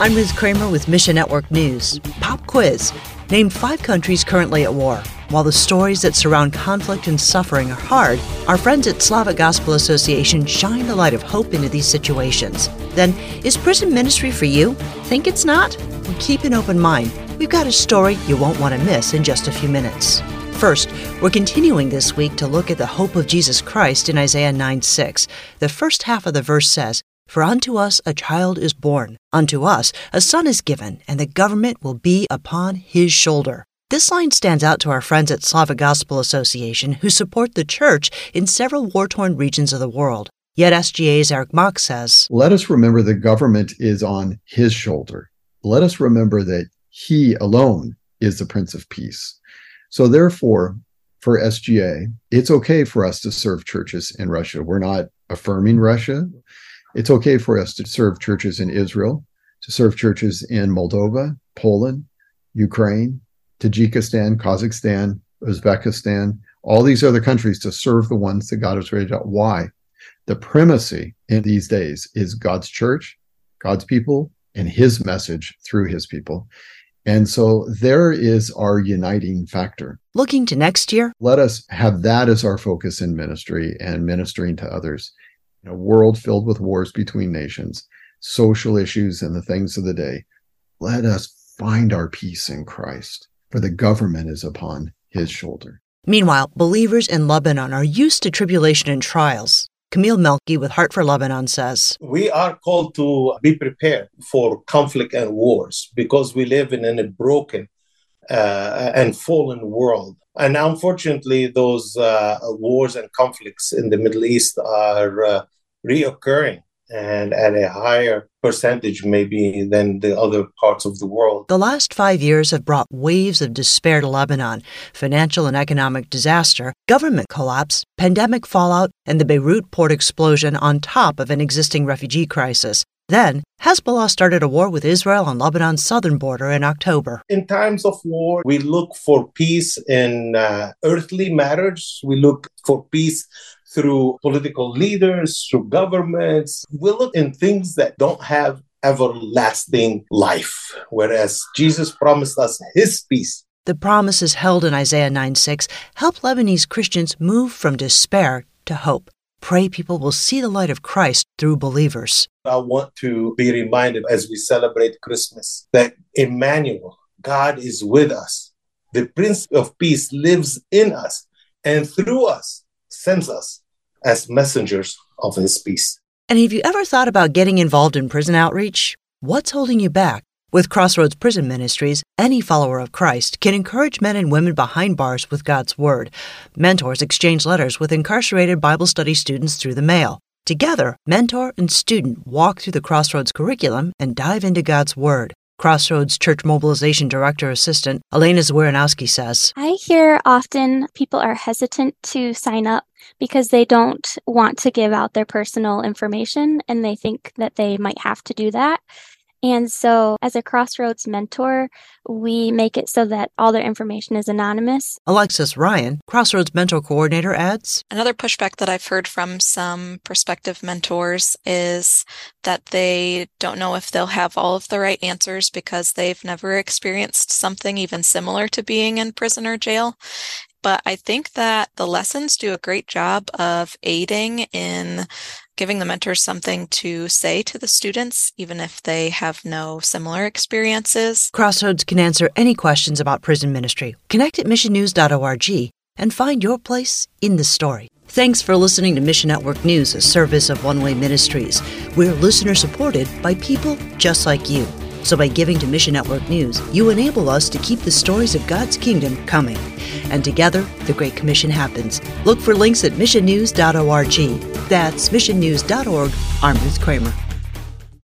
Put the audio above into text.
I'm Ruth Kramer with Mission Network News. Pop quiz. Name five countries currently at war. While the stories that surround conflict and suffering are hard, our friends at Slavic Gospel Association shine the light of hope into these situations. Then, is prison ministry for you? Think it's not? Well, keep an open mind. We've got a story you won't want to miss in just a few minutes. First, we're continuing this week to look at the hope of Jesus Christ in Isaiah 9 6. The first half of the verse says, For unto us a child is born, unto us a son is given, and the government will be upon his shoulder. This line stands out to our friends at Slavic Gospel Association who support the church in several war torn regions of the world. Yet SGA's Eric Mock says Let us remember the government is on his shoulder. Let us remember that he alone is the Prince of Peace. So, therefore, for SGA, it's okay for us to serve churches in Russia. We're not affirming Russia. It's okay for us to serve churches in Israel, to serve churches in Moldova, Poland, Ukraine, Tajikistan, Kazakhstan, Uzbekistan, all these other countries to serve the ones that God has raised up. Why? The primacy in these days is God's church, God's people, and his message through his people. And so there is our uniting factor. Looking to next year? Let us have that as our focus in ministry and ministering to others. In a world filled with wars between nations, social issues, and the things of the day, let us find our peace in Christ for the government is upon his shoulder. Meanwhile, believers in Lebanon are used to tribulation and trials. Camille Melki with Heart for Lebanon says We are called to be prepared for conflict and wars because we live in a broken uh, and fallen world. And unfortunately, those uh, wars and conflicts in the Middle East are uh, reoccurring and at a higher percentage maybe than the other parts of the world. The last five years have brought waves of despair to Lebanon financial and economic disaster, government collapse, pandemic fallout, and the Beirut port explosion on top of an existing refugee crisis. Then, Hezbollah started a war with Israel on Lebanon's southern border in October. In times of war, we look for peace in uh, earthly matters. We look for peace through political leaders, through governments. We look in things that don't have everlasting life, whereas Jesus promised us his peace. The promises held in Isaiah 9 6 help Lebanese Christians move from despair to hope. Pray people will see the light of Christ through believers. I want to be reminded as we celebrate Christmas that Emmanuel, God is with us. The Prince of Peace lives in us and through us sends us as messengers of his peace. And have you ever thought about getting involved in prison outreach? What's holding you back? With Crossroads Prison Ministries, any follower of Christ can encourage men and women behind bars with God's Word. Mentors exchange letters with incarcerated Bible study students through the mail. Together, mentor and student walk through the Crossroads curriculum and dive into God's Word. Crossroads Church Mobilization Director Assistant Elena Zwiranowski says I hear often people are hesitant to sign up because they don't want to give out their personal information and they think that they might have to do that. And so, as a Crossroads mentor, we make it so that all their information is anonymous. Alexis Ryan, Crossroads Mentor Coordinator, adds Another pushback that I've heard from some prospective mentors is that they don't know if they'll have all of the right answers because they've never experienced something even similar to being in prison or jail. But I think that the lessons do a great job of aiding in giving the mentors something to say to the students, even if they have no similar experiences. Crossroads can answer any questions about prison ministry. Connect at missionnews.org and find your place in the story. Thanks for listening to Mission Network News, a service of One Way Ministries. We're listener supported by people just like you. So by giving to Mission Network News, you enable us to keep the stories of God's kingdom coming. And together, the Great Commission happens. Look for links at missionnews.org. That's missionnews.org. I'm Ruth Kramer.